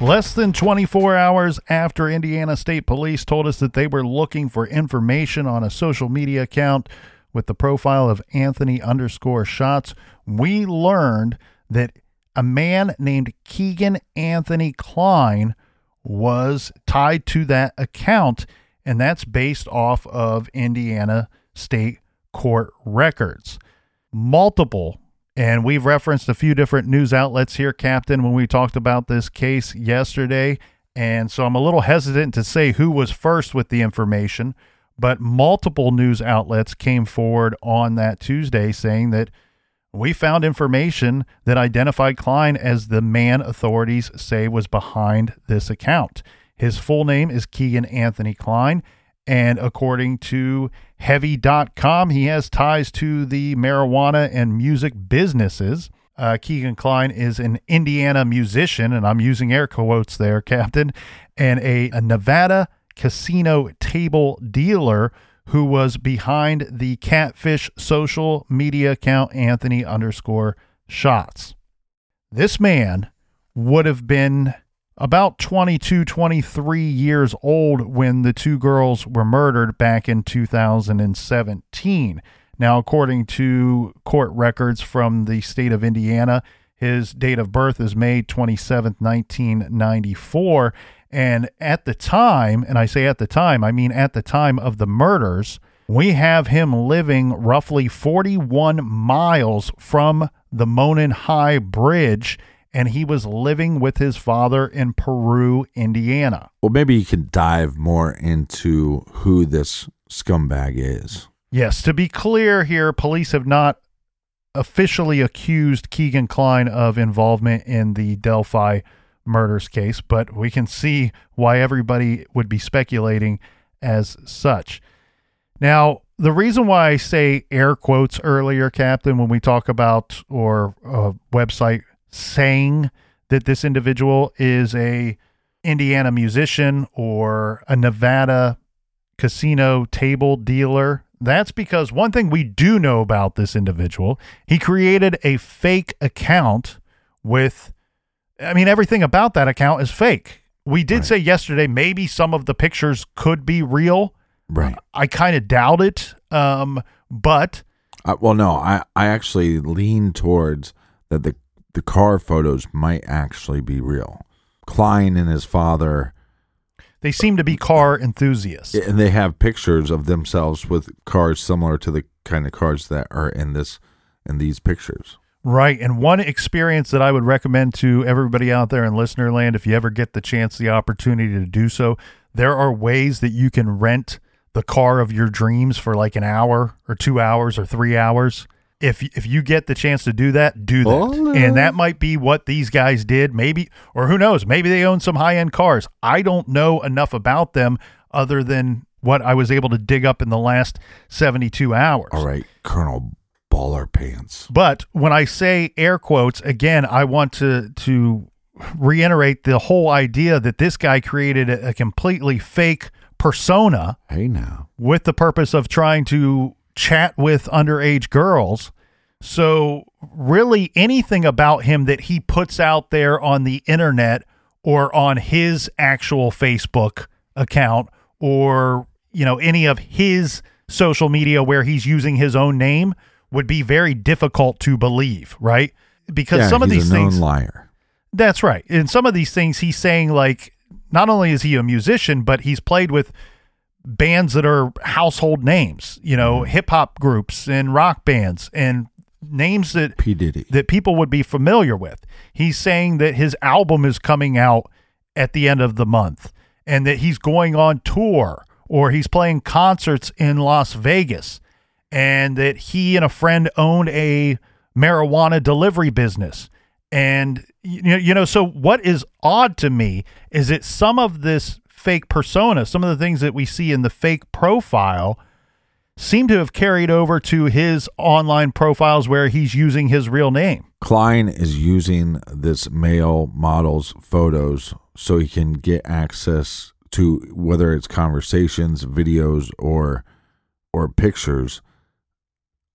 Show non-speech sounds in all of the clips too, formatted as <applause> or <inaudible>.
Less than 24 hours after Indiana State Police told us that they were looking for information on a social media account with the profile of Anthony underscore shots, we learned that a man named Kegan Anthony Kline was tied to that account, and that's based off of Indiana State Court records. Multiple and we've referenced a few different news outlets here, Captain, when we talked about this case yesterday. And so I'm a little hesitant to say who was first with the information, but multiple news outlets came forward on that Tuesday saying that we found information that identified Kline as the man authorities say was behind this account. His full name is Kegan Anthony Kline. And according to Heavy.com, he has ties to the marijuana and music businesses. Uh, Kegan Kline is an Indiana musician, and I'm using air quotes there, Captain, and a, a Nevada casino table dealer who was behind the catfish social media account Anthony underscore shots. This man would have been about 22, 23 years old when the two girls were murdered back in 2017. Now, according to court records from the state of Indiana, his date of birth is May 27, 1994. And at the time, and I say at the time, I mean at the time of the murders, we have him living roughly 41 miles from the Monon High Bridge and he was living with his father in Peru, Indiana. Well, maybe you can dive more into who this scumbag is. Yes, to be clear here, police have not officially accused Kegan Kline of involvement in the Delphi murders case, but we can see why everybody would be speculating as such. Now, the reason why I say air quotes earlier, Captain, when we talk about or a website saying that this individual is a Indiana musician or a Nevada casino table dealer. That's because one thing we do know about this individual, he created a fake account with I mean everything about that account is fake. We did right. say yesterday maybe some of the pictures could be real. Right. I kind of doubt it. Um, but uh, well no, I I actually lean towards that the the car photos might actually be real. Kline and his father. They seem to be car enthusiasts. And they have pictures of themselves with cars similar to the kind of cars that are in this in these pictures. Right. And one experience that I would recommend to everybody out there in listener land, if you ever get the chance, the opportunity to do so, there are ways that you can rent the car of your dreams for like an hour or two hours or three hours if if you get the chance to do that, do that. Oh. And that might be what these guys did, maybe, or who knows, maybe they own some high end cars. I don't know enough about them other than what I was able to dig up in the last 72 hours. All right, Colonel Baller Pants. But when I say air quotes, again, I want to to reiterate the whole idea that this guy created a, a completely fake persona. Hey now. With the purpose of trying to chat with underage girls So, really, anything about him that he puts out there on the internet or on his actual Facebook account or, you know, any of his social media where he's using his own name would be very difficult to believe, right? Because Yeah, some of he's these a things liar. that's right. And some of these things he's saying like not only is he a musician, but he's played with bands that are household names, you know, mm. hip hop groups and rock bands and names that P Diddy. that people would be familiar with. He's saying that his album is coming out at the end of the month and that he's going on tour or he's playing concerts in Las Vegas and that he and a friend owned a marijuana delivery business. And you know, you know, so what is odd to me is that some of this fake persona, some of the things that we see in the fake profile seem to have carried over to his online profiles where he's using his real name. Kline is using this male model's photos so he can get access to whether it's conversations, videos, or or pictures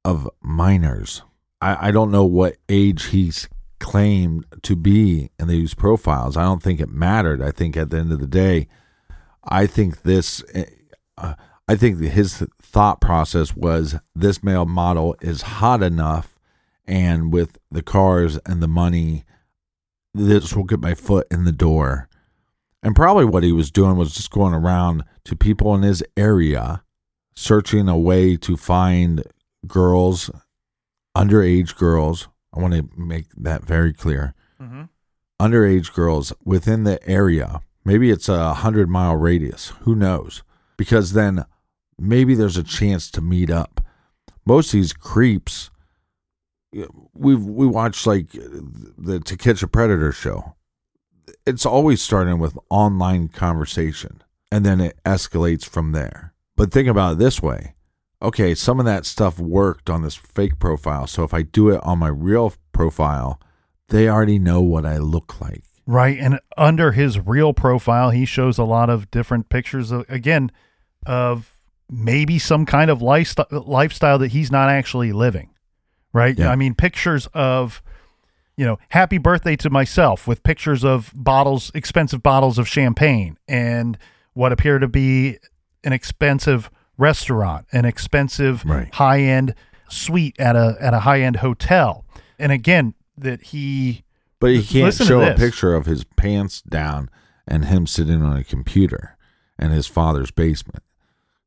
of minors. I, I don't know what age he's claimed to be in these profiles. I don't think it mattered. I think at the end of the day, I think this. Uh, I think his thought process was this male model is hot enough, and with the cars and the money, this will get my foot in the door. And probably what he was doing was just going around to people in his area, searching a way to find girls, underage girls. I want to make that very clear. Underage girls within the area. Maybe it's a hundred mile radius. Who knows? Because then maybe there's a chance to meet up. Most of these creeps, we we watch like the To Catch a Predator show. It's always starting with online conversation, and then it escalates from there. But think about it this way: okay, some of that stuff worked on this fake profile, so if I do it on my real profile, they already know what I look like. Right. And under his real profile, he shows a lot of different pictures of, again, of maybe some kind of lifestyle, lifestyle that he's not actually living. Right. Yeah. I mean, pictures of, you know, happy birthday to myself with pictures of bottles, expensive bottles of champagne and what appear to be an expensive restaurant, an expensive Right. high end suite at a, at a high end hotel. And again, that he, But he can't Listen show a picture of his pants down and him sitting on a computer in his father's basement.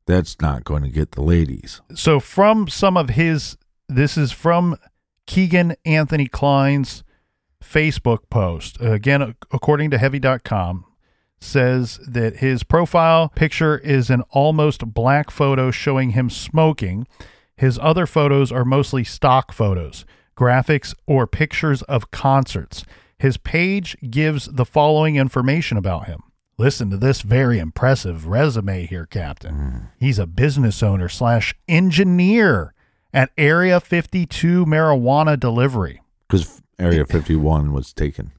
That's not going to get the ladies. so from some of his this is from Kegan Anthony Kline's Facebook post. Again, according to heavy.com, says that his profile picture is an almost black photo showing him smoking. His other photos are mostly stock photos, graphics, or pictures of concerts. His page gives the following information about him. Listen to this very impressive resume here, Captain. Mm. He's a business owner slash engineer at Area 52 Marijuana Delivery. Because Area 51 was taken.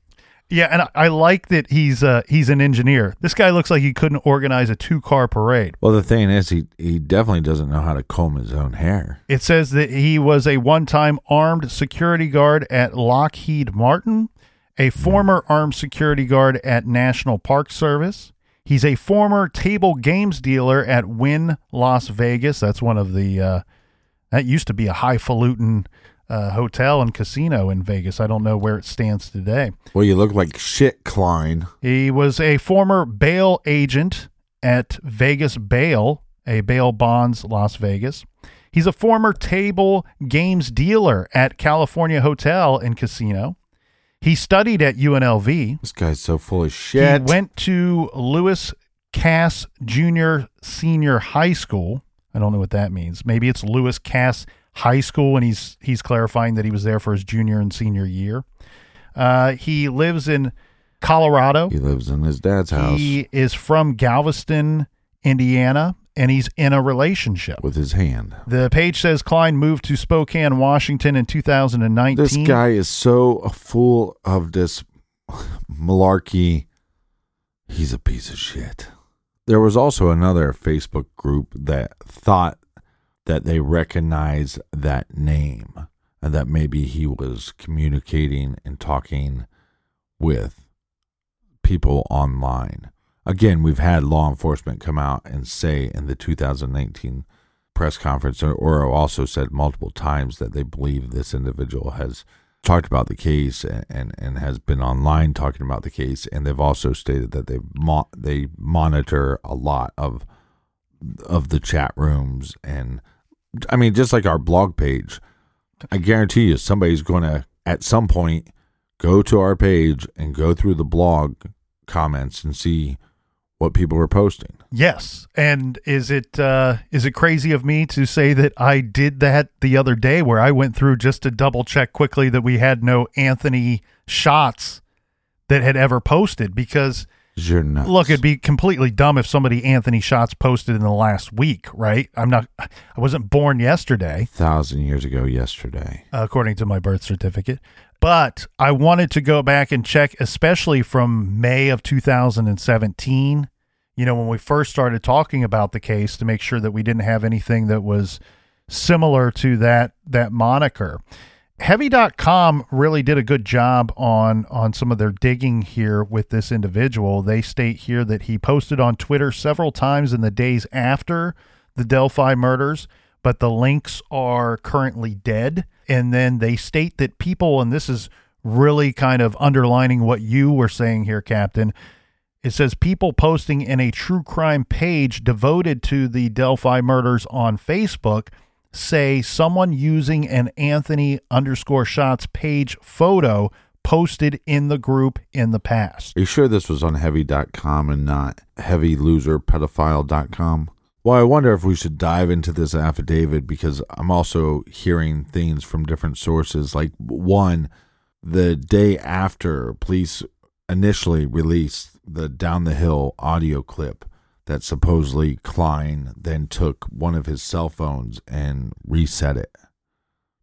Yeah, and I, I like that he's uh, he's an engineer. This guy looks like he couldn't organize a two car parade. Well, the thing is, he, he definitely doesn't know how to comb his own hair. It says that he was a one time armed security guard at Lockheed Martin, a former armed security guard at National Park Service. He's a former table games dealer at Wynn Las Vegas. That's one of the, uh, that used to be a highfalutin uh, hotel and casino in Vegas. I don't know where it stands today. Well, you look like shit, Kline. He was a former bail agent at Vegas Bail, a bail bonds Las Vegas. He's a former table games dealer at California Hotel and Casino. He studied at UNLV. This guy's so full of shit. He went to Lewis Cass Junior Senior High School. I don't know what that means. Maybe it's Lewis Cass High School, and he's he's clarifying that he was there for his junior and senior year. Uh, he lives in Colorado. he lives in his dad's house He is from Galveston, Indiana, and he's in a relationship. with his hand. The page says Kline moved to Spokane, Washington in 2019. This guy is so full of this malarkey. He's a piece of shit. There was also another Facebook group that thought that they recognize that name. and that maybe he was communicating and talking with people online. Again, we've had law enforcement come out and say in the 2019 press conference, or, or also said multiple times that they believe this individual has talked about the case and, and, and, has been online talking about the case, and they've also stated that they mo- they monitor a lot of of the chat rooms and I mean just like our blog page. I guarantee you somebody's going to at some point go to our page and go through the blog comments and see what people are posting. Yes. And is it uh is it crazy of me to say that I did that the other day where I went through just to double check quickly that we had no Anthony shots that had ever posted because you're nuts. Look, it'd be completely dumb if somebody Anthony shots posted in the last week, right? I'm not I wasn't born yesterday. thousand years ago yesterday. According to my birth certificate. But I wanted to go back and check, especially from May of 2017, you know, when we first started talking about the case to make sure that we didn't have anything that was similar to that that moniker. Heavy.com really did a good job on on some of their digging here with this individual. They state here that he posted on Twitter several times in the days after the Delphi murders, but the links are currently dead. And then they state that people, and this is really kind of underlining what you were saying here, Captain. It says people posting in a true crime page devoted to the Delphi murders on Facebook say someone using an Anthony underscore shots page photo posted in the group in the past. Are you sure this was on heavy.com and not heavyloserpedophile.com? Well, I wonder if we should dive into this affidavit because I'm also hearing things from different sources. Like, one, the day after police initially released the Down the Hill audio clip that supposedly Kline then took one of his cell phones and reset it,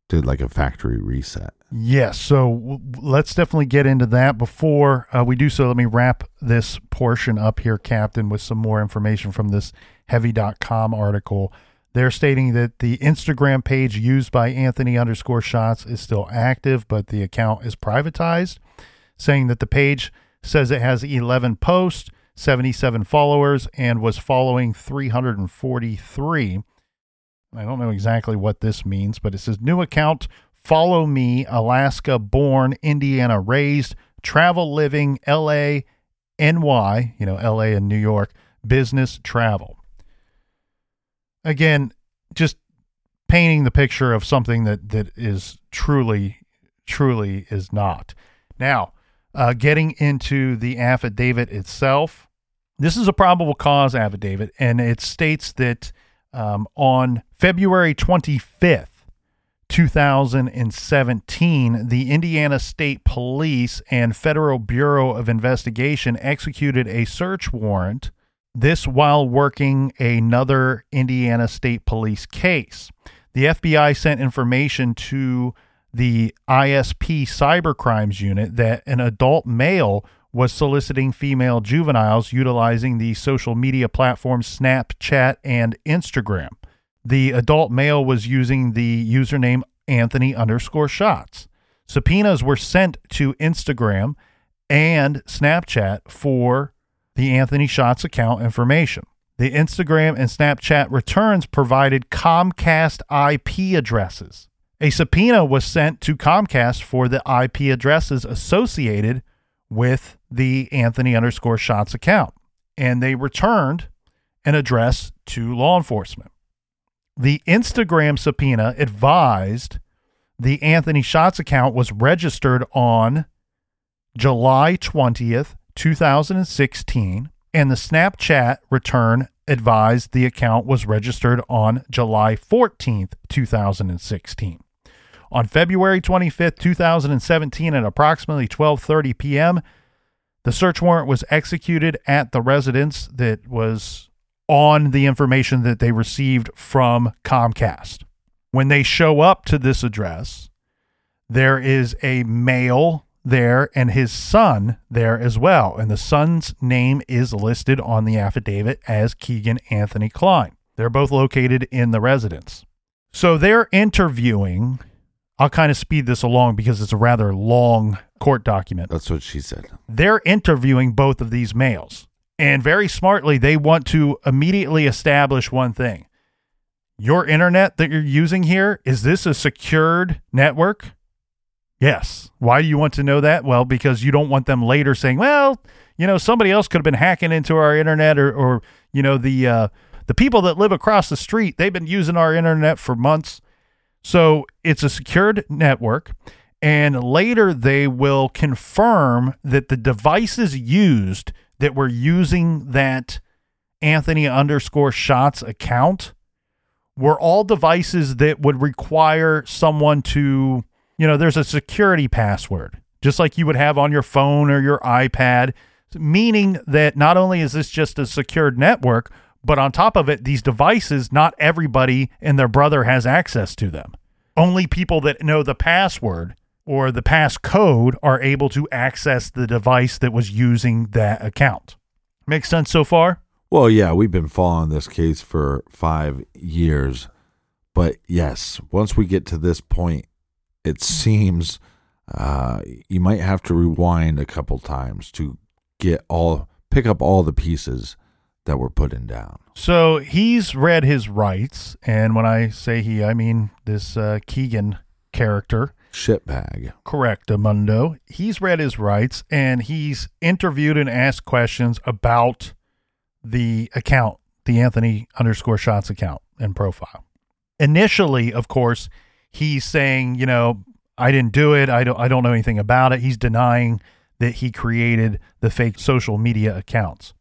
did like a factory reset. Yes. So w- let's definitely get into that. Before uh, we do so, let me wrap this portion up here, Captain, with some more information from this heavy.com article. They're stating that the Instagram page used by Anthony underscore shots is still active, but the account is privatized, saying that the page says it has 11 posts, 77 followers, and was following 343. I don't know exactly what this means, but it says new account, follow me, Alaska born, Indiana raised, travel living, LA, NY, you know, LA and New York, business travel. Again, just painting the picture of something that that is truly truly is not. Now, uh, getting into the affidavit itself, this is a probable cause affidavit, and it states that um, on February 25th, 2017, the Indiana State Police and Federal Bureau of Investigation executed a search warrant. This while working another Indiana State Police case. The FBI sent information to the ISP Cybercrimes Unit that an adult male was soliciting female juveniles utilizing the social media platforms Snapchat and Instagram. The adult male was using the username Anthony underscore shots. Subpoenas were sent to Instagram and Snapchat for the Anthony Shots account information. The Instagram and Snapchat returns provided Comcast IP addresses. A subpoena was sent to Comcast for the IP addresses associated with the Anthony underscore shots account, and they returned an address to law enforcement. The Instagram subpoena advised the Anthony Shots account was registered on July 20th, 2016, and the Snapchat return advised the account was registered on July 14th, 2016. On February 25th, 2017 at approximately 12:30 p.m., the search warrant was executed at the residence that was on the information that they received from Comcast. When they show up to this address, there is a male there and his son there as well. And the son's name is listed on the affidavit as Kegan Anthony Kline. They're both located in the residence. So they're interviewing I'll kind of speed this along because it's a rather long court document. That's what she said. They're interviewing both of these males. And very smartly, they want to immediately establish one thing. Your internet that you're using here, is this a secured network? Yes. Why do you want to know that? Well, because you don't want them later saying, well, you know, somebody else could have been hacking into our internet or, or you know, the, uh, the people that live across the street, they've been using our internet for months. So it's a secured network. And later they will confirm that the devices used that were using that Anthony underscore shots account were all devices that would require someone to, you know, there's a security password, just like you would have on your phone or your iPad, meaning that not only is this just a secured network, but on top of it, these devices, not everybody and their brother has access to them. Only people that know the password or the passcode are able to access the device that was using that account. Make sense so far? Well, yeah, we've been following this case for five years. But yes, once we get to this point, it seems uh, you might have to rewind a couple times to get all, pick up all the pieces that were putting down. So he's read his rights, and when I say he, I mean this uh, Kegan character. Shitbag. Correct, Amundo. He's read his rights, and he's interviewed and asked questions about the account, the Anthony underscore shots account and profile. Initially, of course, he's saying, you know, I didn't do it. I don't. I don't know anything about it. He's denying that he created the fake social media accounts.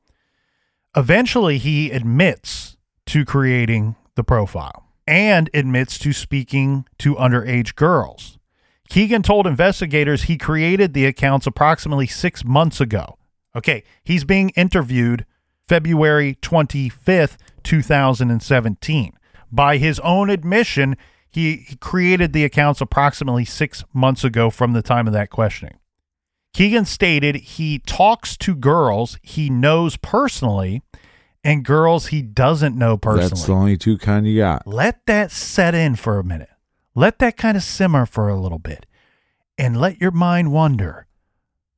Eventually, he admits to creating the profile and admits to speaking to underage girls. Kegan told investigators he created the accounts approximately six months ago. Okay, he's being interviewed February 25th, 2017. By his own admission, he, created the accounts approximately six months ago from the time of that questioning. Kegan stated he talks to girls he knows personally and girls he doesn't know personally. That's the only two kind you got. Let that set in for a minute. Let that kind of simmer for a little bit and let your mind wander.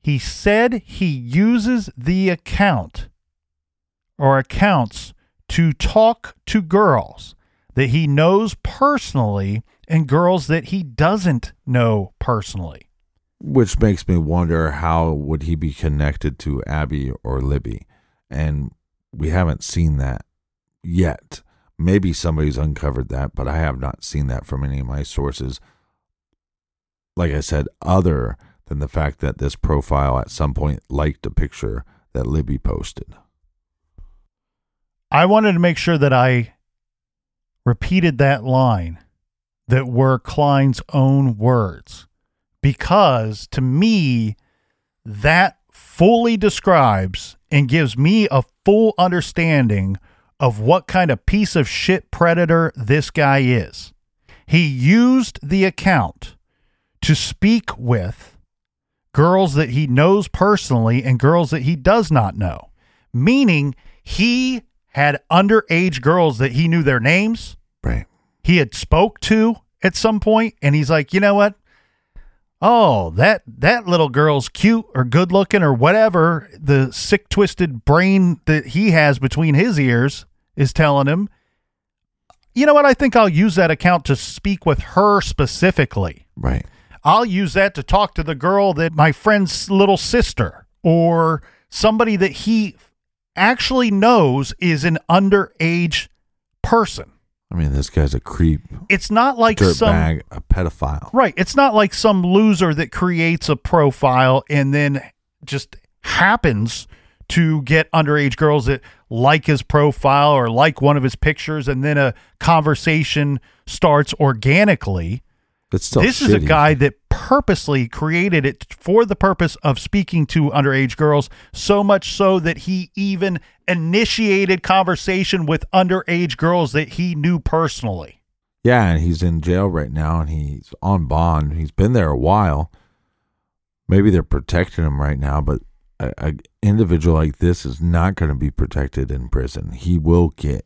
He said he uses the account or accounts to talk to girls that he knows personally and girls that he doesn't know personally. Which makes me wonder how would he be connected to Abby or Libby? And we haven't seen that yet. Maybe somebody's uncovered that, but I have not seen that from any of my sources. Like I said, other than the fact that this profile at some point liked a picture that Libby posted. I wanted to make sure that I repeated that line that were Kline's own words because to me, that fully describes and gives me a full understanding of what kind of piece of shit predator this guy is. He used the account to speak with girls that he knows personally and girls that he does not know, meaning he had underage girls that he knew their names. Right. He had spoke to at some point and he's like, "You know what? Oh that that little girl's cute or good looking or whatever the sick twisted brain that he has between his ears is telling him. You know what? I think i'll use that account to speak with her specifically. Right. i'll use that to talk to the girl that my friend's little sister or somebody that he actually knows is an underage person I mean, this guy's a creep, it's not like some dirtbag, a pedophile. Right. It's not like some loser that creates a profile and then just happens to get underage girls that like his profile or like one of his pictures and then a conversation starts organically. It's still this is a guy that purposely created it for the purpose of speaking to underage girls, so much so that he even initiated conversation with underage girls that he knew personally. Yeah, and he's in jail right now, and he's on bond. He's been there a while. Maybe they're protecting him right now, but a, a individual like this is not going to be protected in prison. He will get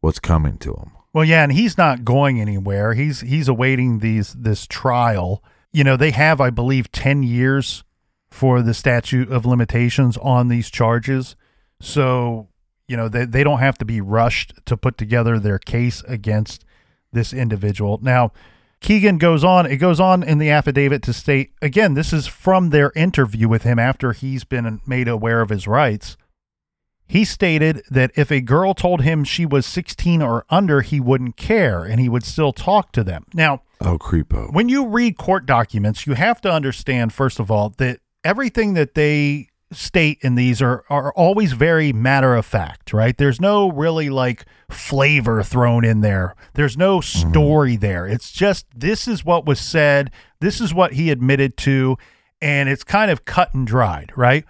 what's coming to him. Well, yeah, and he's not going anywhere. He's he's awaiting these this trial. You know, they have, I believe, ten years for the statute of limitations on these charges. So, you know, they, they don't have to be rushed to put together their case against this individual. Now, Kegan goes on, it goes on in the affidavit to state again, this is from their interview with him after he's been made aware of his rights. He stated that if a girl told him she was 16 or under, he wouldn't care and he would still talk to them. Now, Oh, creepo. when you read court documents, you have to understand, first of all, that everything that they state in these are, are always very matter of fact, right? There's no really like flavor thrown in there. There's no mm-hmm. story there. It's just this is what was said, this is what he admitted to, and it's kind of cut and dried, right?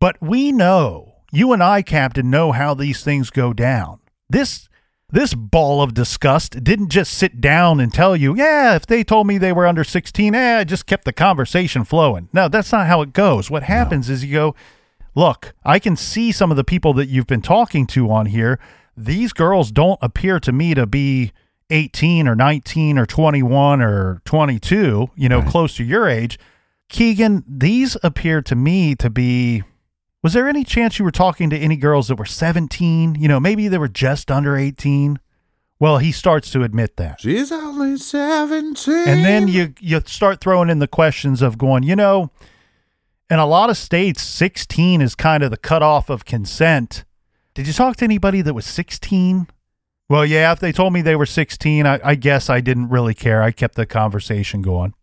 But we know, you and I, Captain, know how these things go down. This this ball of disgust didn't just sit down and tell you, yeah, if they told me they were under 16, eh, I just kept the conversation flowing. No, that's not how it goes. What happens is you go, look, I can see some of the people that you've been talking to on here. These girls don't appear to me to be 18 or 19 or 21 or 22, you know, close to your age. Kegan, these appear to me to be was there any chance you were talking to any girls that were 17? You know, maybe they were just under 18? Well, he starts to admit that. She's only 17. And then you you start throwing in the questions of going, you know, in a lot of states 16 is kind of the cutoff of consent. Did you talk to anybody that was 16? Well, yeah, if they told me they were 16, I, I guess I didn't really care. I kept the conversation going.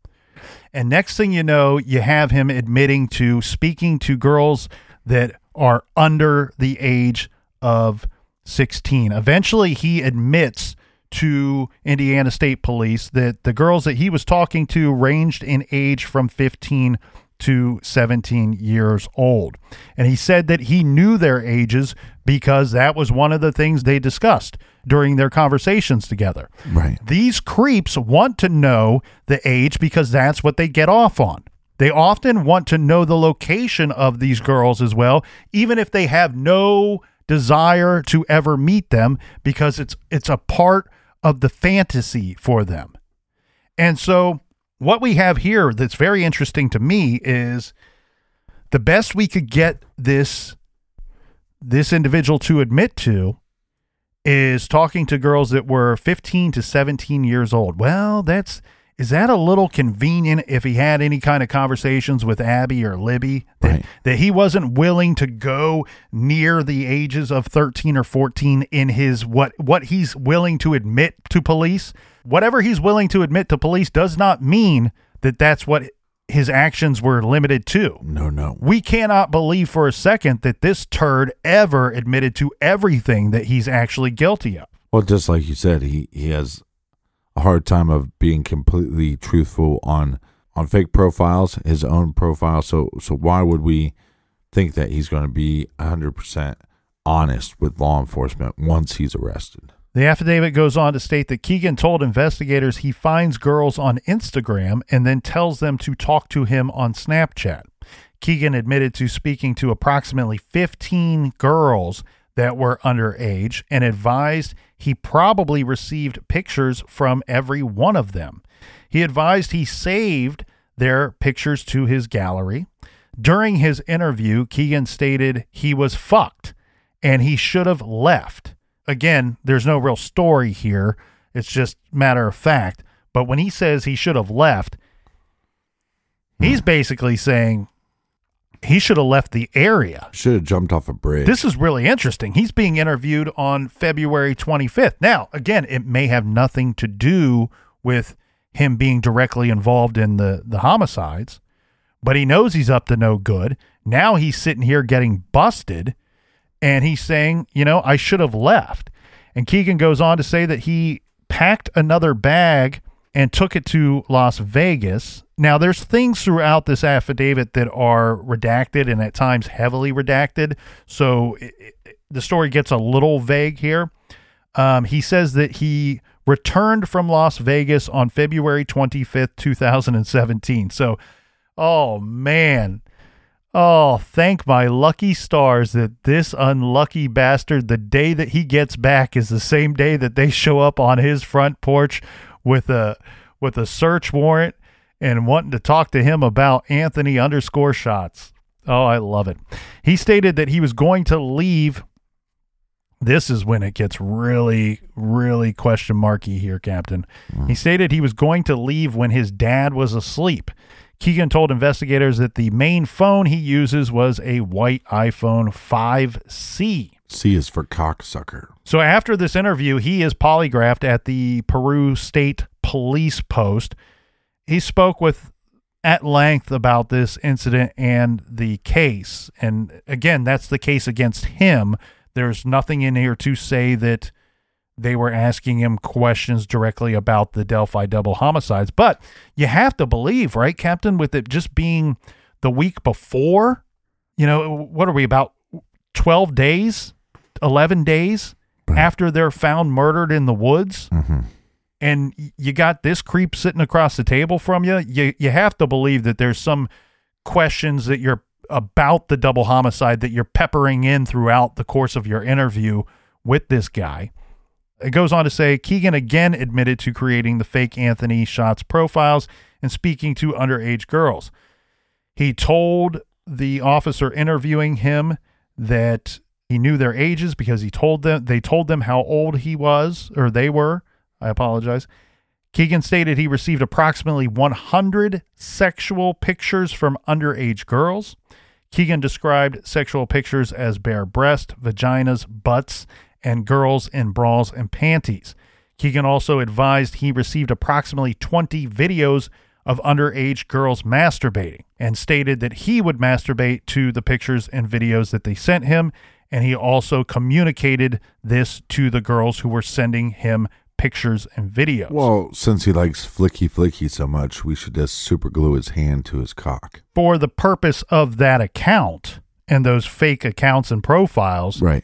And next thing you know, you have him admitting to speaking to girls that are under the age of 16. Eventually, he admits to Indiana State Police that the girls that he was talking to ranged in age from 15 to 17 years old. And he said that he knew their ages because that was one of the things they discussed during their conversations together. Right. These creeps want to know the age because that's what they get off on. They often want to know the location of these girls as well, even if they have no desire to ever meet them because it's it's a part of the fantasy for them. And so what we have here that's very interesting to me is the best we could get this this individual to admit to is talking to girls that were 15 to 17 years old. Well, that's is that a little convenient if he had any kind of conversations with Abby or Libby that, Right. that he wasn't willing to go near the ages of 13 or 14 in his what what he's willing to admit to police whatever he's willing to admit to police does not mean that that's what his actions were limited to No, no. we cannot believe for a second that this turd ever admitted to everything that he's actually guilty of Well, just like you said, he, he has a hard time of being completely truthful on on fake profiles, his own profile. So so why would we think that he's going to be 100% honest with law enforcement once he's arrested? The affidavit goes on to state that Kegan told investigators he finds girls on Instagram and then tells them to talk to him on Snapchat. Kegan admitted to speaking to approximately 15 girls that were underage and advised he probably received pictures from every one of them. He advised he saved their pictures to his gallery. During his interview, Kegan stated he was fucked and he should have left. Again, there's no real story here. It's just matter of fact. But when he says he should have left, he's hmm. basically saying he should have left the area. Should have jumped off a bridge. This is really interesting. He's being interviewed on February 25th. Now, again, it may have nothing to do with him being directly involved in the, the homicides, but he knows he's up to no good. Now he's sitting here getting busted, and he's saying, you know, I should have left. And Kegan goes on to say that he packed another bag and took it to Las Vegas. Now, there's things throughout this affidavit that are redacted and at times heavily redacted. So it, it, the story gets a little vague here. Um, he says that he returned from Las Vegas on February 25th, 2017. So, oh man. Oh, thank my lucky stars that this unlucky bastard, the day that he gets back is the same day that they show up on his front porch with a with a search warrant and wanting to talk to him about Anthony underscore shots. Oh, I love it. He stated that he was going to leave. This is when it gets really, really question marky here, Captain. Hmm. He stated he was going to leave when his dad was asleep. Kegan told investigators that the main phone he uses was a white iPhone 5C. C is for cocksucker. So after this interview, he is polygraphed at the Peru State Police Post. He spoke with at length about this incident and the case. And again, that's the case against him. There's nothing in here to say that they were asking him questions directly about the Delphi double homicides. But you have to believe, right, Captain, with it just being the week before, you know, what are we about 12 days, 11 days after they're found murdered in the woods? Mm-hmm. And you got this creep sitting across the table from you. You you have to believe that there's some questions that you're about the double homicide that you're peppering in throughout the course of your interview with this guy. It goes on to say Kegan again admitted to creating the fake Anthony Shots profiles and speaking to underage girls. He told the officer interviewing him that he knew their ages because he told them they told them how old he was or they were. I apologize. Kegan stated he received approximately 100 sexual pictures from underage girls. Kegan described sexual pictures as bare breasts, vaginas, butts, and girls in bras and panties. Kegan also advised he received approximately 20 videos of underage girls masturbating and stated that he would masturbate to the pictures and videos that they sent him. And he also communicated this to the girls who were sending him pictures and videos. Well, since he likes flicky flicky so much, we should just super glue his hand to his cock. For the purpose of that account and those fake accounts and profiles, Right.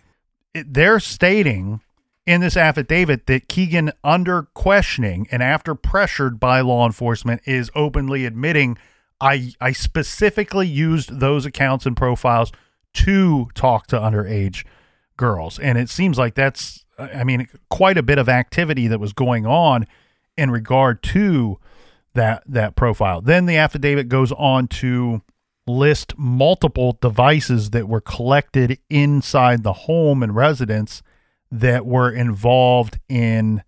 it- they're stating in this affidavit that Kegan, under questioning and after pressured by law enforcement, is openly admitting I I specifically used those accounts and profiles to talk to underage girls, and it seems like that's I mean quite a bit of activity that was going on in regard to that that profile. Then the affidavit goes on to list multiple devices that were collected inside the home and residence that were involved in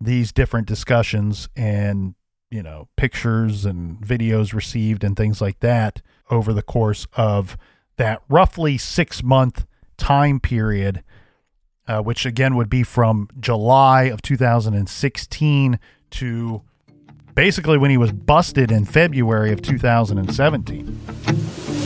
these different discussions and you know pictures and videos received and things like that over the course of that roughly six month time period uh, which again would be from july of 2016 to basically when he was busted in february of 2017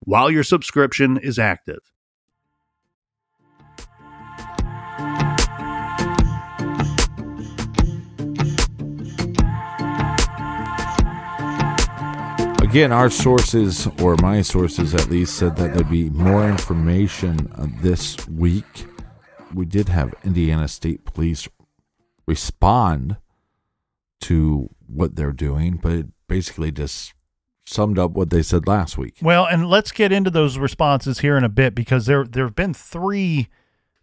while your subscription is active. Again, our sources, or my sources at least, said that there'd be more information uh, this week. We did have Indiana State Police respond to what they're doing, but basically just summed up what they said last week. Well, and let's get into those responses here in a bit because there there have been three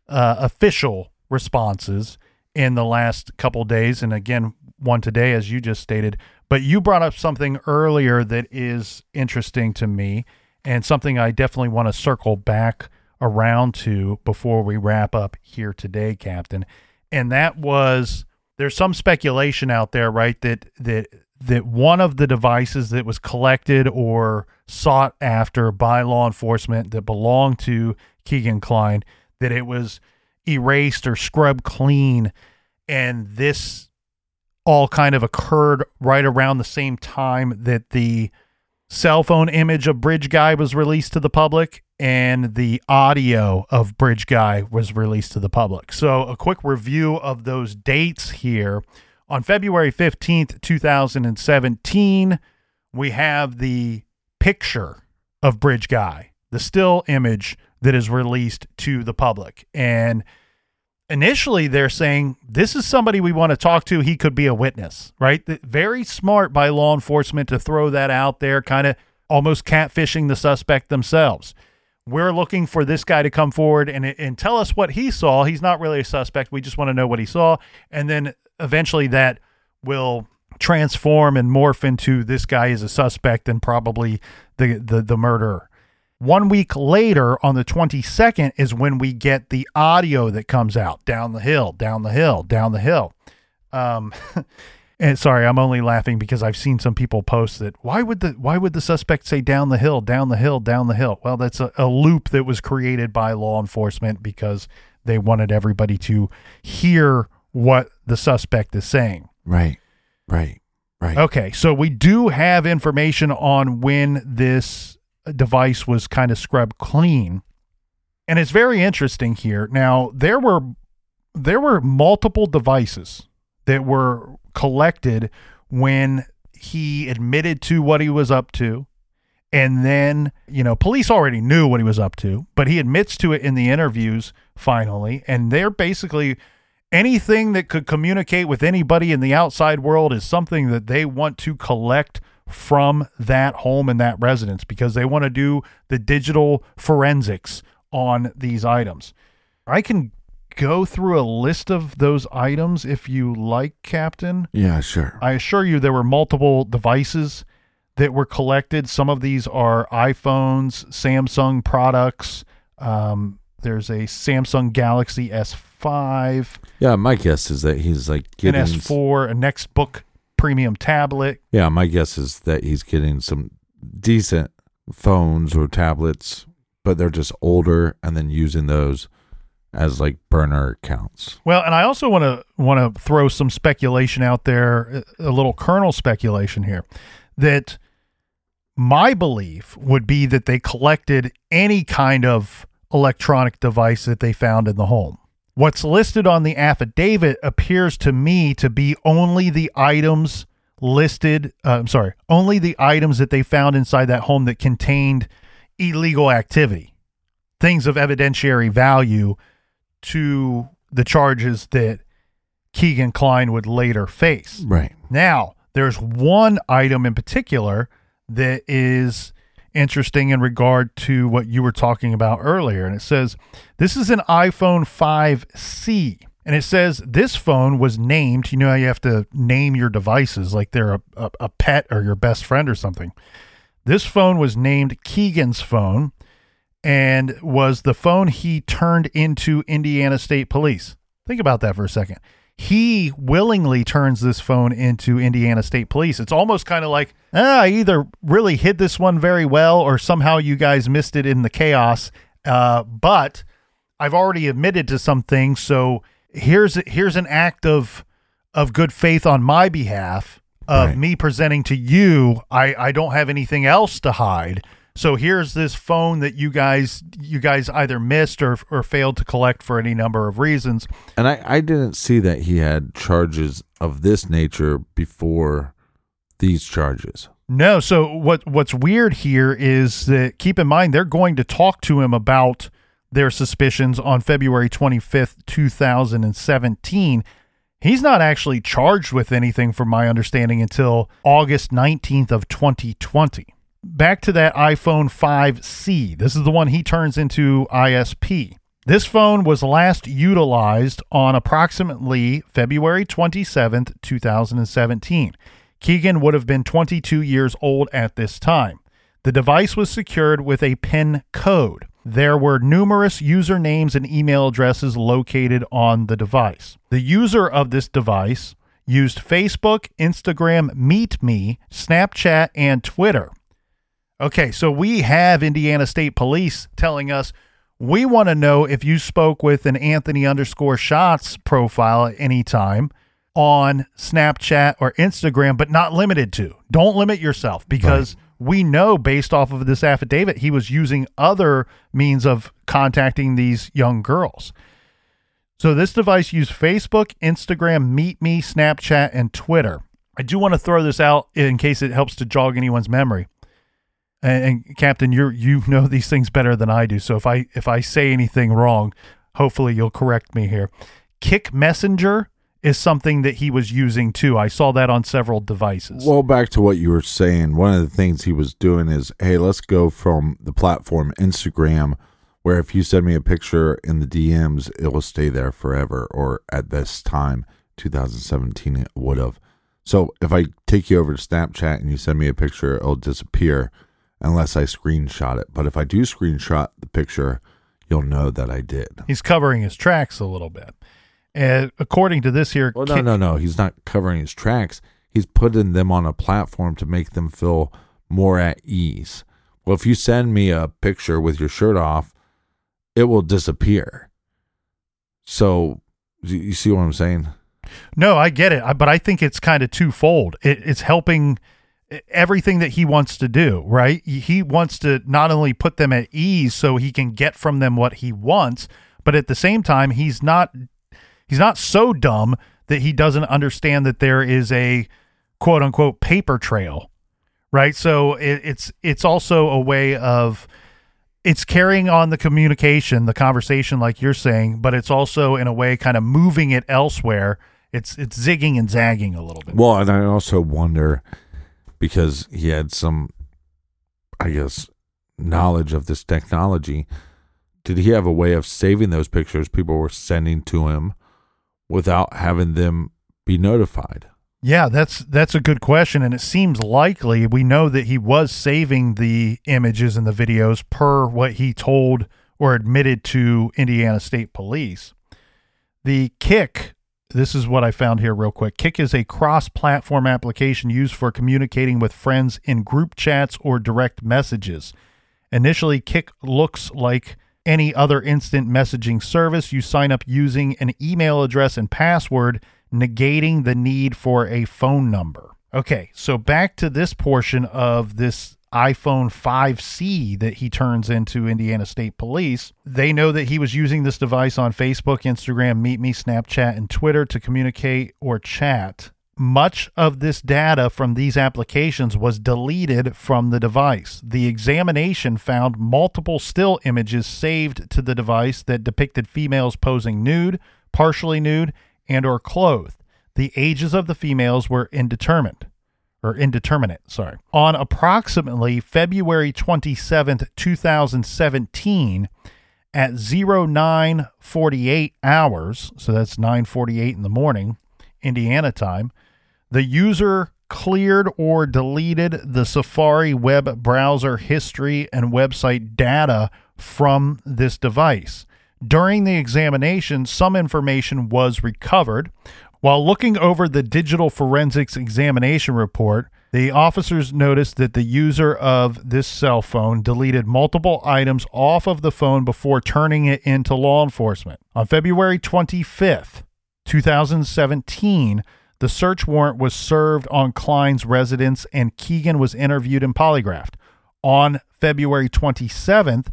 uh, official responses in the last couple days, and again one today, as you just stated. But you brought up something earlier that is interesting to me and something I definitely want to circle back around to before we wrap up here today, Captain. And that was there's some speculation out there, right, that that that one of the devices that was collected or sought after by law enforcement that belonged to Kegan Kline that it was erased or scrubbed clean and this all kind of occurred right around the same time that the cell phone image of Bridge Guy was released to the public, and the audio of Bridge Guy was released to the public. So, a quick review of those dates here. On February 15th, 2017, we have the picture of Bridge Guy, the still image that is released to the public. And initially they're saying this is somebody we want to talk to. He could be a witness right? Very smart by law enforcement to throw that out there kind of almost catfishing the suspect themselves we're looking for this guy to come forward and, and tell us what he saw. He's not really a suspect. We just want to know what he saw. And then eventually that will transform and morph into this guy is a suspect and probably the the, the murderer. One week later, on the 22nd, is when we get the audio that comes out. Down the hill, down the hill, down the hill. Um, <laughs> and sorry, I'm only laughing because I've seen some people post that. Why would the Why would the suspect say down the hill, down the hill, down the hill? Well, that's a, a loop that was created by law enforcement because they wanted everybody to hear what the suspect is saying. Right, right, right. Okay, so we do have information on when this device was kind of scrubbed clean. And it's very interesting here. Now, there were there were multiple devices that were collected when he admitted to what he was up to. And then, you know, police already knew what he was up to, but he admits to it in the interviews finally. And they're basically anything that could communicate with anybody in the outside world is something that they want to collect from that home and that residence because they want to do the digital forensics on these items. I can go through a list of those items if you like, Captain. Yeah, sure. I assure you there were multiple devices that were collected. Some of these are iPhones, Samsung products. Um, there's a Samsung Galaxy S5. Yeah, my guess is that he's like getting an S4, a Nextbook premium tablet. Yeah, my guess is that he's getting some decent phones or tablets, but they're just older and then using those as like burner accounts. Well, and I also want to want to throw some speculation out there, a little kernel speculation here that my belief would be that they collected any kind of electronic device that they found in the home. What's listed on the affidavit appears to me to be only the items listed. Uh, I'm sorry, only the items that they found inside that home that contained illegal activity, things of evidentiary value to the charges that Kegan Kline would later face. Right. Now, there's one item in particular that is interesting in regard to what you were talking about earlier. And it says, This is an iPhone 5C. And it says this phone was named, you know how you have to name your devices like they're a, a, a pet or your best friend or something. This phone was named Kegan's phone and was the phone he turned into Indiana State Police. Think about that for a second he willingly turns this phone into Indiana State Police. It's almost kind of like, ah, I either really hid this one very well or somehow you guys missed it in the chaos. Uh, but I've already admitted to some things, so here's here's an act of of good faith on my behalf of right. me presenting to you. I I don't have anything else to hide. So here's this phone that you guys you guys either missed or or failed to collect for any number of reasons. And I I didn't see that he had charges of this nature before these charges. No, so what what's weird here is that keep in mind they're going to talk to him about their suspicions on February 25th, 2017. He's not actually charged with anything from my understanding until August 19th of 2020 back to that iPhone 5C. This is the one he turns into ISP. This phone was last utilized on approximately February 27th, 2017. Kegan would have been 22 years old at this time. The device was secured with a PIN code. There were numerous usernames and email addresses located on the device. The user of this device used Facebook, Instagram, MeetMe, Snapchat, and Twitter. Okay, so we have Indiana State Police telling us we want to know if you spoke with an Anthony underscore shots profile at any time. on Snapchat or Instagram, but not limited to. Don't limit yourself because we know based off of this affidavit, he was using other means of contacting these young girls. So this device used Facebook, Instagram, Meet Me, Snapchat, and Twitter. I do want to throw this out in case it helps to jog anyone's memory. And, and Captain, you you know <laughs> these things better than I do. So if I if I say anything wrong, hopefully you'll correct me here. Kik Messenger is something that he was using too. I saw that on several devices. Well, back to what you were saying, one of the things he was doing is, hey, let's go from the platform Instagram, where if you send me a picture in the DMs, it will stay there forever, or at this time, 2017, it would have. So if I take you over to Snapchat and you send me a picture, it'll disappear unless I screenshot it. But if I do screenshot the picture, you'll know that I did. He's covering his tracks a little bit. And according to this here, Well, no, no, no. He's not covering his tracks. He's putting them on a platform to make them feel more at ease. Well, if you send me a picture with your shirt off, it will disappear. So, you see what I'm saying? No, I get it, but I think it's kind of twofold. It, it's helping everything that he wants to do, right? He wants to not only put them at ease so he can get from them what he wants, but at the same time, he's not he's not so dumb that he doesn't understand that there is a quote unquote paper trail, right? So it, it's it's also a way of it's carrying on the communication, the conversation, like you're saying, but it's also in a way kind of moving it elsewhere. It's it's zigging and zagging a little bit. Well, and I also wonder because he had some, I guess, knowledge of this technology. Did he have a way of saving those pictures people were sending to him without having them be notified? Yeah, that's that's a good question, and it seems likely. We know that he was saving the images and the videos per what he told or admitted to Indiana State Police. The Kik, this is what I found here real quick. Kik is a cross-platform application used for communicating with friends in group chats or direct messages. Initially, Kik looks like any other instant messaging service. You sign up using an email address and password, negating the need for a phone number. Okay, so back to this portion of this iPhone 5C that he turns into Indiana State Police. They know that he was using this device on Facebook, Instagram, Meet Me, Snapchat, and Twitter to communicate or chat. Much of this data from these applications was deleted from the device. The examination found multiple still images saved to the device that depicted females posing nude, partially nude, and or clothed. The ages of the females were indeterminate or indeterminate, sorry. On approximately February 27th, 2017 at 0948 hours, so that's 948 in the morning, Indiana time, the user cleared or deleted the Safari web browser history and website data from this device. During the examination, some information was recovered. While looking over the digital forensics examination report, the officers noticed that the user of this cell phone deleted multiple items off of the phone before turning it into law enforcement. On February 25th, 2017, the search warrant was served on Kline's residence and Kegan was interviewed and polygraphed. On February 27th,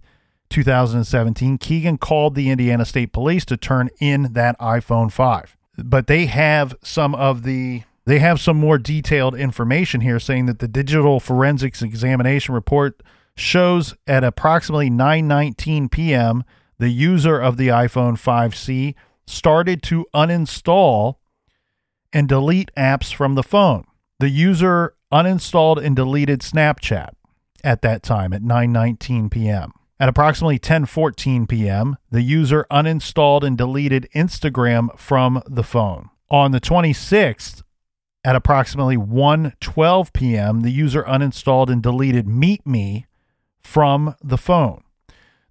2017, Kegan called the Indiana State Police to turn in that iPhone 5. But they have some of the they have some more detailed information here saying that the digital forensics examination report shows at approximately 9:19 p.m. the user of the iPhone 5C started to uninstall and delete apps from the phone. The user uninstalled and deleted Snapchat at that time at 9:19 p.m. At approximately 10:14 p.m., the user uninstalled and deleted Instagram from the phone. On the 26th, at approximately 1:12 p.m., the user uninstalled and deleted Meet Me from the phone.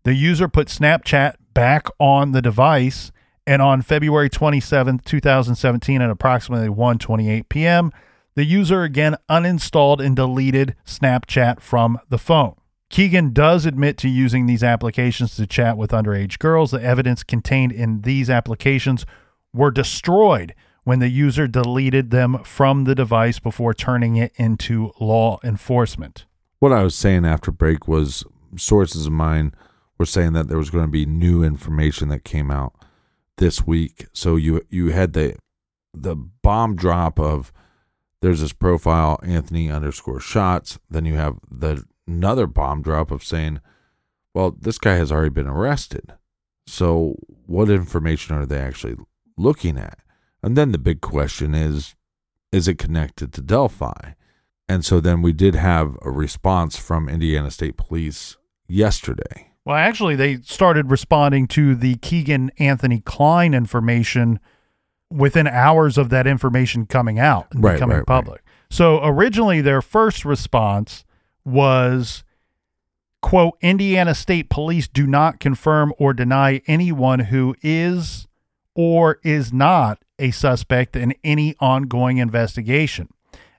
The user put Snapchat back on the device and on February 27, 2017 at approximately 1:28 p.m., the user again uninstalled and deleted Snapchat from the phone. Kegan does admit to using these applications to chat with underage girls. The evidence contained in these applications were destroyed when the user deleted them from the device before turning it into law enforcement. What I was saying after break was sources of mine were saying that there was going to be new information that came out this week. So you you had the the bomb drop of there's this profile Anthony underscore shots. Then you have the another bomb drop of saying, well, this guy has already been arrested. So what information are they actually looking at? And then the big question is, is it connected to Delphi? And so then we did have a response from Indiana State Police yesterday. Well, actually, they started responding to the Kegan Anthony Kline information within hours of that information coming out and Right, becoming right, public. So originally, their first response was, quote, Indiana State Police do not confirm or deny anyone who is or is not a suspect in any ongoing investigation.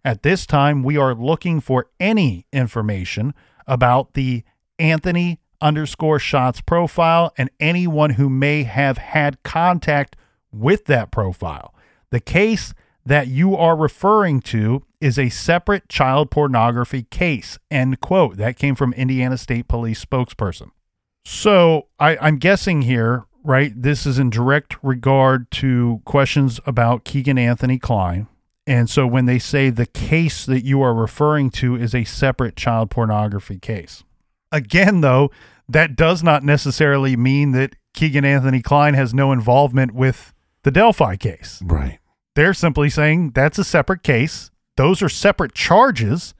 At this time, we are looking for any information about the Anthony underscore shots profile and anyone who may have had contact with that profile. The case that you are referring to is a separate child pornography case. End quote. That came from Indiana State Police spokesperson. So I, I'm guessing here, right? This is in direct regard to questions about Kegan Anthony Kline. And so when they say the case that you are referring to is a separate child pornography case. Again, though, that does not necessarily mean that Kegan Anthony Kline has no involvement with the Delphi case. Right. They're simply saying that's a separate case. Those are separate charges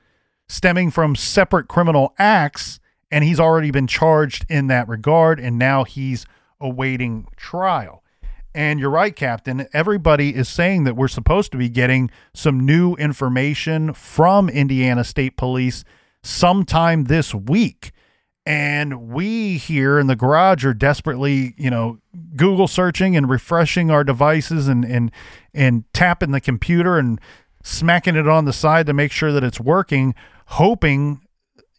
stemming from separate criminal acts, and he's already been charged in that regard, and now he's awaiting trial. And you're right, Captain. Everybody is saying that we're supposed to be getting some new information from Indiana State Police sometime this week. And we here in the garage are desperately, you know, Google searching and refreshing our devices and and and tapping the computer and smacking it on the side to make sure that it's working, hoping,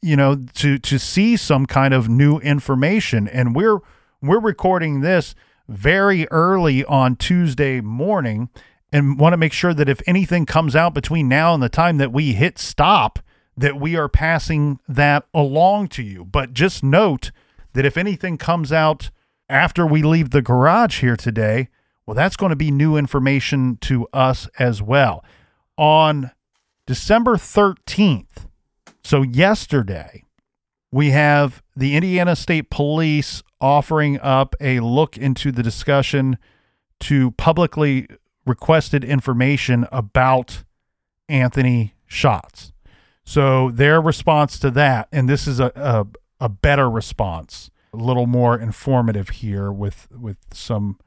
you know, to to see some kind of new information. And we're we're recording this very early on Tuesday morning and want to make sure that if anything comes out between now and the time that we hit stop, that we are passing that along to you. But just note that if anything comes out after we leave the garage here today, well, that's going to be new information to us as well. On December 13th, so yesterday, we have the Indiana State Police offering up a look into the discussion to publicly requested information about Anthony Shots. So their response to that, and this is a, a, a better response, a little more informative here with with some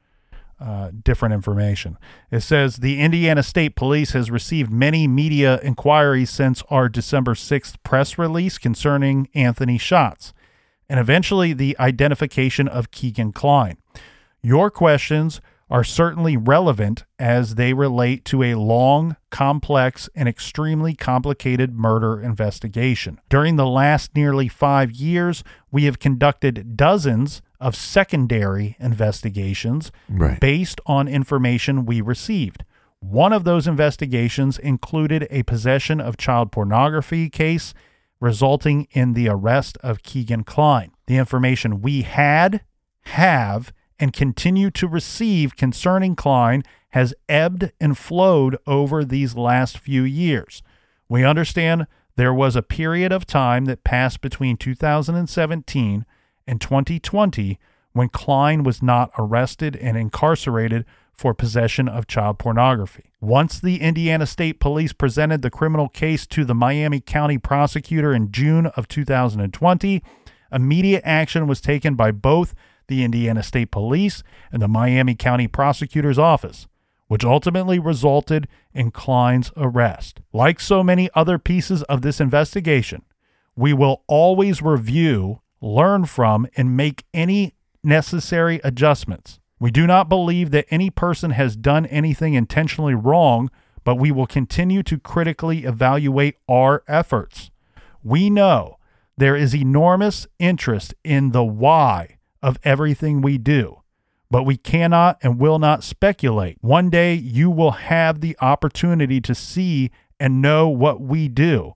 uh, different information. It says the Indiana State Police has received many media inquiries since our December 6th press release concerning Anthony Shots and eventually the identification of Kegan Kline. Your questions are certainly relevant as they relate to a long, complex, and extremely complicated murder investigation. During the last nearly five years, we have conducted dozens of secondary investigations Right. based on information we received. One of those investigations included a possession of child pornography case resulting in the arrest of Kegan Kline. The information we had, have, and continue to receive concerning Kline has ebbed and flowed over these last few years. We understand there was a period of time that passed between 2017 and 2020 when Kline was not arrested and incarcerated for possession of child pornography. Once the Indiana State Police presented the criminal case to the Miami County prosecutor in June of 2020, immediate action was taken by both the Indiana State Police and the Miami County Prosecutor's Office, which ultimately resulted in Kline's arrest. Like so many other pieces of this investigation, we will always review, learn from, and make any necessary adjustments. We do not believe that any person has done anything intentionally wrong, but we will continue to critically evaluate our efforts. We know there is enormous interest in the why of everything we do, but we cannot and will not speculate. One day you will have the opportunity to see and know what we do,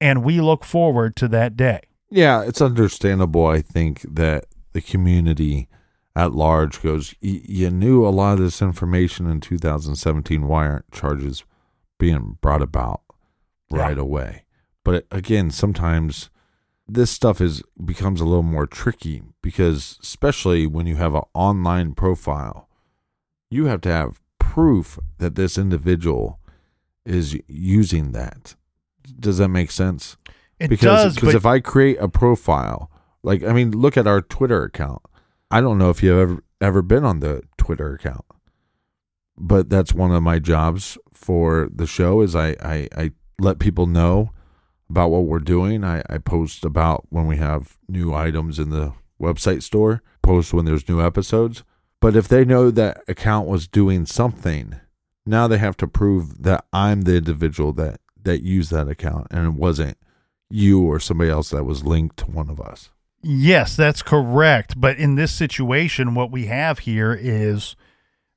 and we look forward to that day. Yeah, it's understandable. I think that the community at large goes, you knew a lot of this information in 2017. Why aren't charges being brought about right Yeah. away? But again, sometimes this stuff is becomes a little more tricky because especially when you have an online profile, you have to have proof that this individual is using that. Does that make sense? It because does, because if I create a profile, like I mean, look at our Twitter account. I don't know if you've ever ever been on the Twitter account, but that's one of my jobs for the show. Is I I, I let people know about what we're doing. I, I post about when we have new items in the website store. Post when there's new episodes. But if they know that account was doing something, now they have to prove that I'm the individual that that used that account and it wasn't you or somebody else that was linked to one of us. Yes, that's correct. But in this situation, what we have here is,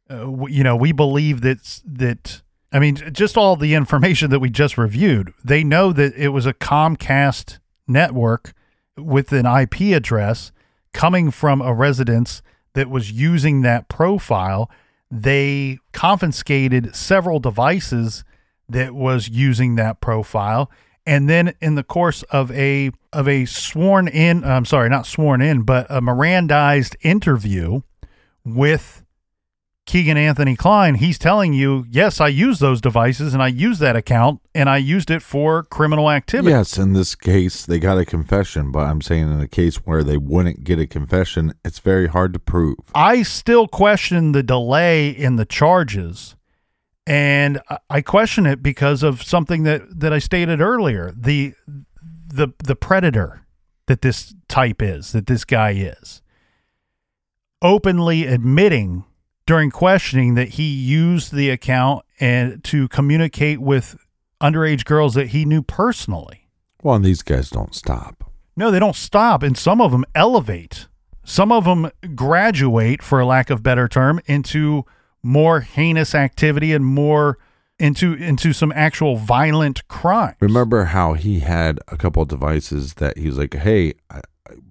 uh, you know, we believe that that I mean, just all the information that we just reviewed. They know that it was a Comcast network with an IP address coming from a residence that was using that profile. They confiscated several devices that was using that profile and then in the course of a of a sworn in I'm sorry not sworn in but a Mirandized interview with Kegan Anthony Kline he's telling you yes I use those devices and I use that account and I used it for criminal activity Yes, in this case they got a confession, but I'm saying in a case where they wouldn't get a confession, it's very hard to prove. I still question the delay in the charges. And I- question it because of something that, that I stated earlier. The the the predator that this type is, that this guy is. Openly admitting during questioning that he used the account and to communicate with underage girls that he knew personally. Well, and these guys don't stop. No, they don't stop, and some of them elevate. Some of them graduate, for a lack of better term, into more heinous activity and more into into some actual violent crime. Remember how he had a couple of devices that he was like, "Hey,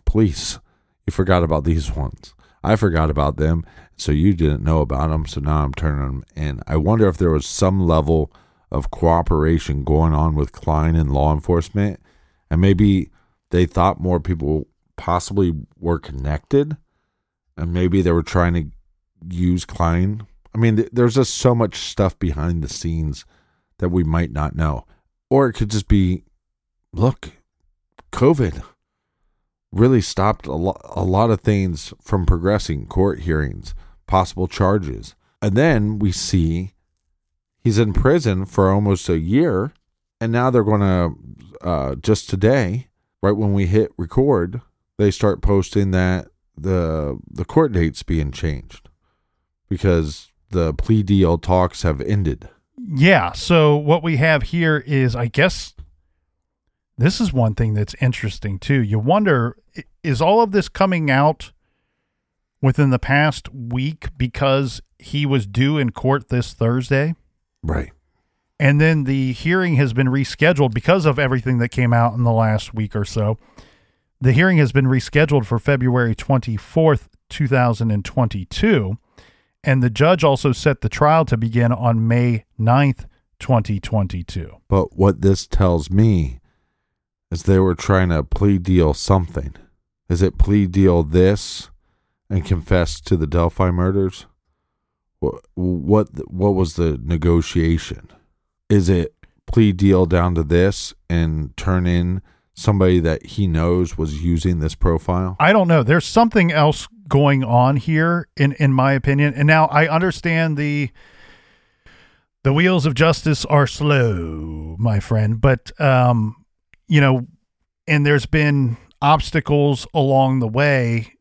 police, you forgot about these ones. I forgot about them, so you didn't know about them. So now I'm turning them in." I wonder if there was some level of cooperation going on with Kline and law enforcement, and maybe they thought more people possibly were connected, and maybe they were trying to use Kline. I mean, th- there's just so much stuff behind the scenes that we might not know. Or it could just be, look, COVID really stopped a, lo- a lot of things from progressing, court hearings, possible charges. And then we see he's in prison for almost a year. And now they're going to, uh, just today, right when we hit record, they start posting that the the court date's being changed because the plea deal talks have ended. Yeah. So what we have here is, I guess, this is one thing that's interesting too. You wonder, is all of this coming out within the past week because he was due in court this Thursday? Right. And then the hearing has been rescheduled because of everything that came out in the last week or so. The hearing has been rescheduled for February 24th, 2022. And the judge also set the trial to begin on May 9th, 2022. But what this tells me is they were trying to plea deal something. Is it plea deal this and confess to the Delphi murders? What what what was the negotiation? Is it plea deal down to this and turn in somebody that he knows was using this profile? I don't know. There's something else going on here, in in my opinion. And now I understand the the wheels of justice are slow, my friend. But um, you know, and there's been obstacles along the way.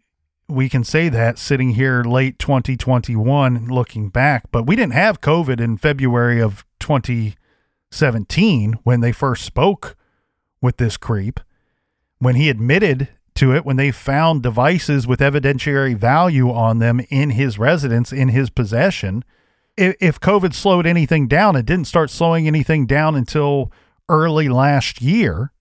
We can say that sitting here late 2021, looking back, but we didn't have COVID in February of 2017 when they first spoke with this creep when he admitted to it when they found devices with evidentiary value on them in his residence, in his possession. If, COVID slowed anything down, it didn't start slowing anything down until early last year.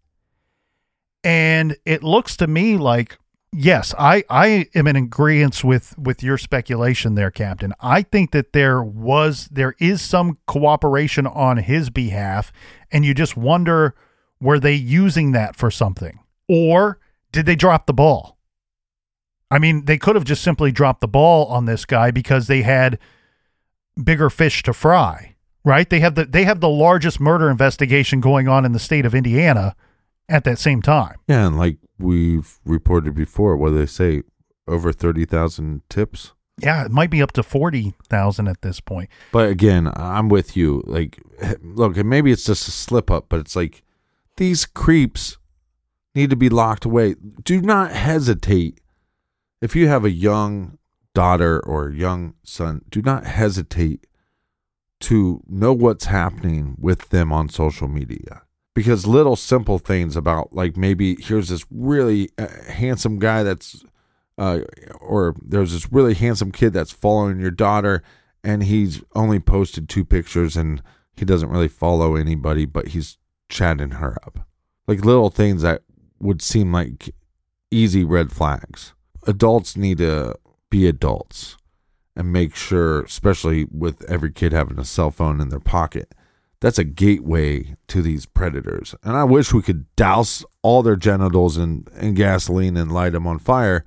And it looks to me like yes, I, I am in agreement with with your speculation there, Captain. I think that there was there is some cooperation on his behalf, and you just wonder were they using that for something? Or did they drop the ball? I mean, they could have just simply dropped the ball on this guy because they had bigger fish to fry, right? They have the they have the largest murder investigation going on in the state of Indiana at that same time. Yeah, and like we've reported before, what do they say? Over thirty thousand tips. Yeah, it might be up to forty thousand at this point. But again, I'm with you. Like, look, maybe it's just a slip up, but it's like these creeps need to be locked away. Do not hesitate. If you have a young daughter or young son, do not hesitate to know what's happening with them on social media. Because little simple things about, like, maybe here's this really uh, handsome guy that's, uh, or there's this really handsome kid that's following your daughter, and he's only posted two pictures and he doesn't really follow anybody, but he's chatting her up. Like little things that would seem like easy red flags. Adults need to be adults and make sure, especially with every kid having a cell phone in their pocket, that's a gateway to these predators. And I wish we could douse all their genitals in, in gasoline and light them on fire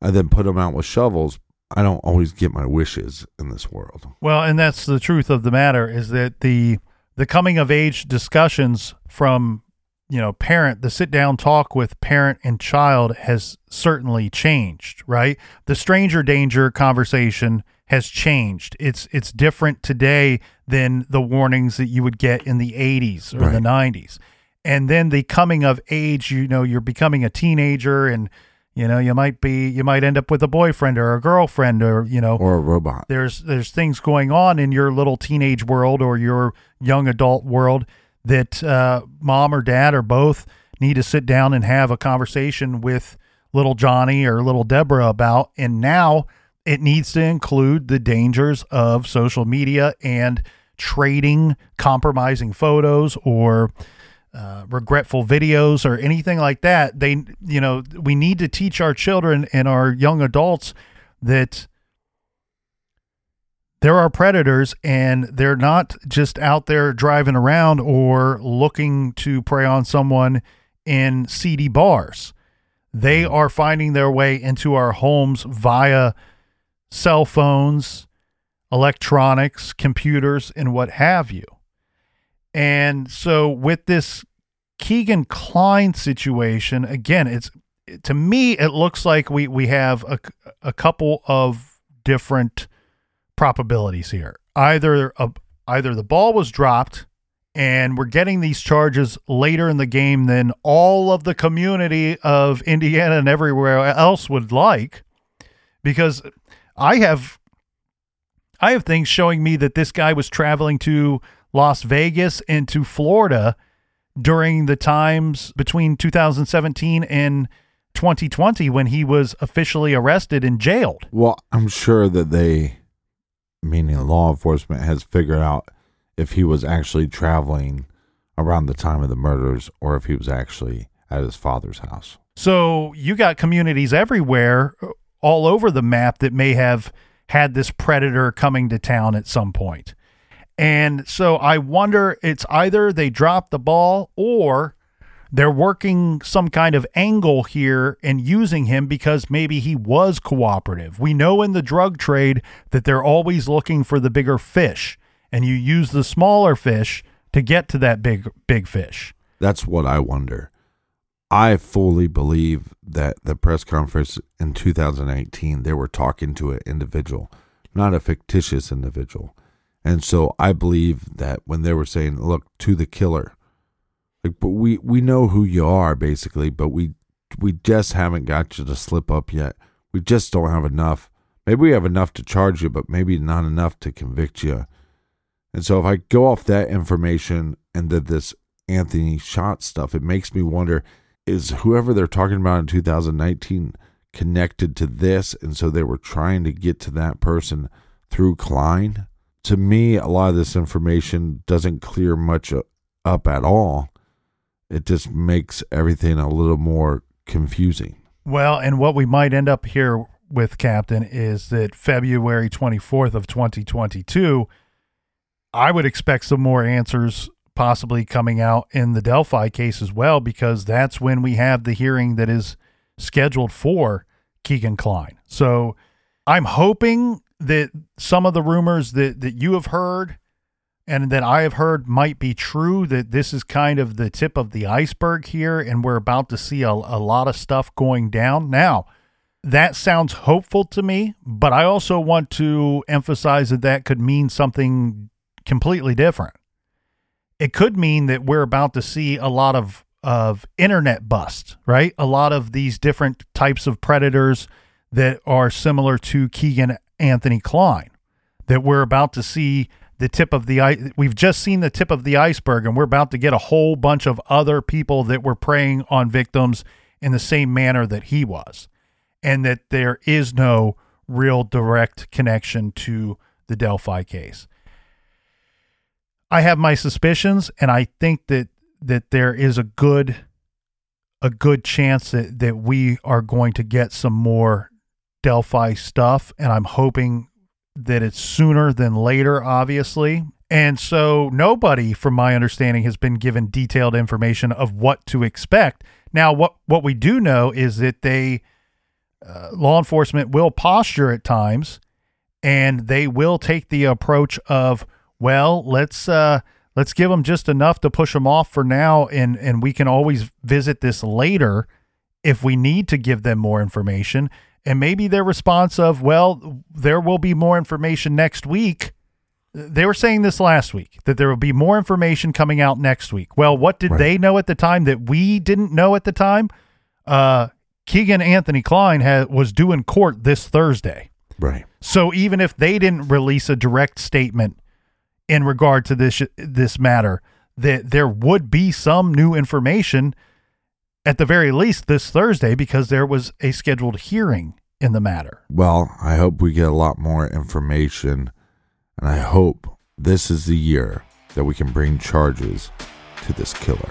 and then put them out with shovels. I don't always get my wishes in this world. Well, and that's the truth of the matter is that the the coming of age discussions from you know parent the sit down talk with parent and child has certainly changed right the stranger danger conversation has changed it's it's different today than the warnings that you would get in the 80s or Right. the 90s and then the coming of age you know you're becoming a teenager and you know you might be you might end up with a boyfriend or a girlfriend or you know Or a robot. there's there's things going on in your little teenage world or your young adult world that uh, mom or dad or both need to sit down and have a conversation with little Johnny or little Deborah about. And now it needs to include the dangers of social media and trading compromising photos or uh, regretful videos or anything like that. They, you know, we need to teach our children and our young adults that there are predators and they're not just out there driving around or looking to prey on someone in seedy bars. They are finding their way into our homes via cell phones, electronics, computers, and what have you. And so with this Kegan Kline situation, again, it's to me it looks like we we have a, a couple of different probabilities here. Either a, either the ball was dropped and we're getting these charges later in the game than all of the community of Indiana and everywhere else would like because I have I have things showing me that this guy was traveling to Las Vegas and to Florida during the times between 2017 and 2020 when he was officially arrested and jailed. Well, I'm sure that they, meaning law enforcement, has figured out if he was actually traveling around the time of the murders or if he was actually at his father's house. So you got communities everywhere, all over the map, that may have had this predator coming to town at some point. And so I wonder it's either they dropped the ball or they're working some kind of angle here and using him because maybe he was cooperative. We know in the drug trade that they're always looking for the bigger fish, and you use the smaller fish to get to that big big fish. That's what I wonder. I fully believe that the press conference in 2018, they were talking to an individual, not a fictitious individual. And so I believe that when they were saying, look, to the killer, like, but we, we know who you are basically, but we, we just haven't got you to slip up yet. We just don't have enough. Maybe we have enough to charge you, but maybe not enough to convict you. And so if I go off that information and that this Anthony shot stuff, it makes me wonder is whoever they're talking about in 2019 connected to this and so they were trying to get to that person through Kline. To me a lot of this information doesn't clear much up at all. It just makes everything a little more confusing. Well and what we might end up here with captain is that February 24th of 2022 I would expect some more answers possibly coming out in the Delphi case as well, because that's when we have the hearing that is scheduled for Kegan Kline. So I'm hoping that some of the rumors that, that you have heard and that I have heard might be true, that this is kind of the tip of the iceberg here, and we're about to see a, a lot of stuff going down. Now, that sounds hopeful to me, but I also want to emphasize that that could mean something completely different it could mean that we're about to see a lot of of internet bust, right? A lot of these different types of predators that are similar to Kegan Anthony Kline That we're about to see the tip of the we've just seen the tip of the iceberg and we're about to get a whole bunch of other people that were preying on victims in the same manner that he was. And that there is no real direct connection to the Delphi case. I have my suspicions, and I think that that there is a good a good chance that that we are going to get some more Delphi stuff, and I'm hoping that it's sooner than later, obviously. And so nobody, from my understanding, has been given detailed information of what to expect. Now, what what we do know is that they uh, law enforcement will posture at times, and they will take the approach of well, let's uh, let's give them just enough to push them off for now, and and we can always visit this later if we need to give them more information. And maybe their response of, well, there will be more information next week. They were saying this last week that there will be more information coming out next week. Well, what did right. they know at the time that we didn't know at the time? Uh, Kegan Anthony Kline had, was due in court this Thursday. Right. So even if they didn't release a direct statement in regard to this this matter that there would be some new information at the very least this Thursday because there was a scheduled hearing in the matter. Well, I hope we get a lot more information and I hope this is the year that we can bring charges to this killer.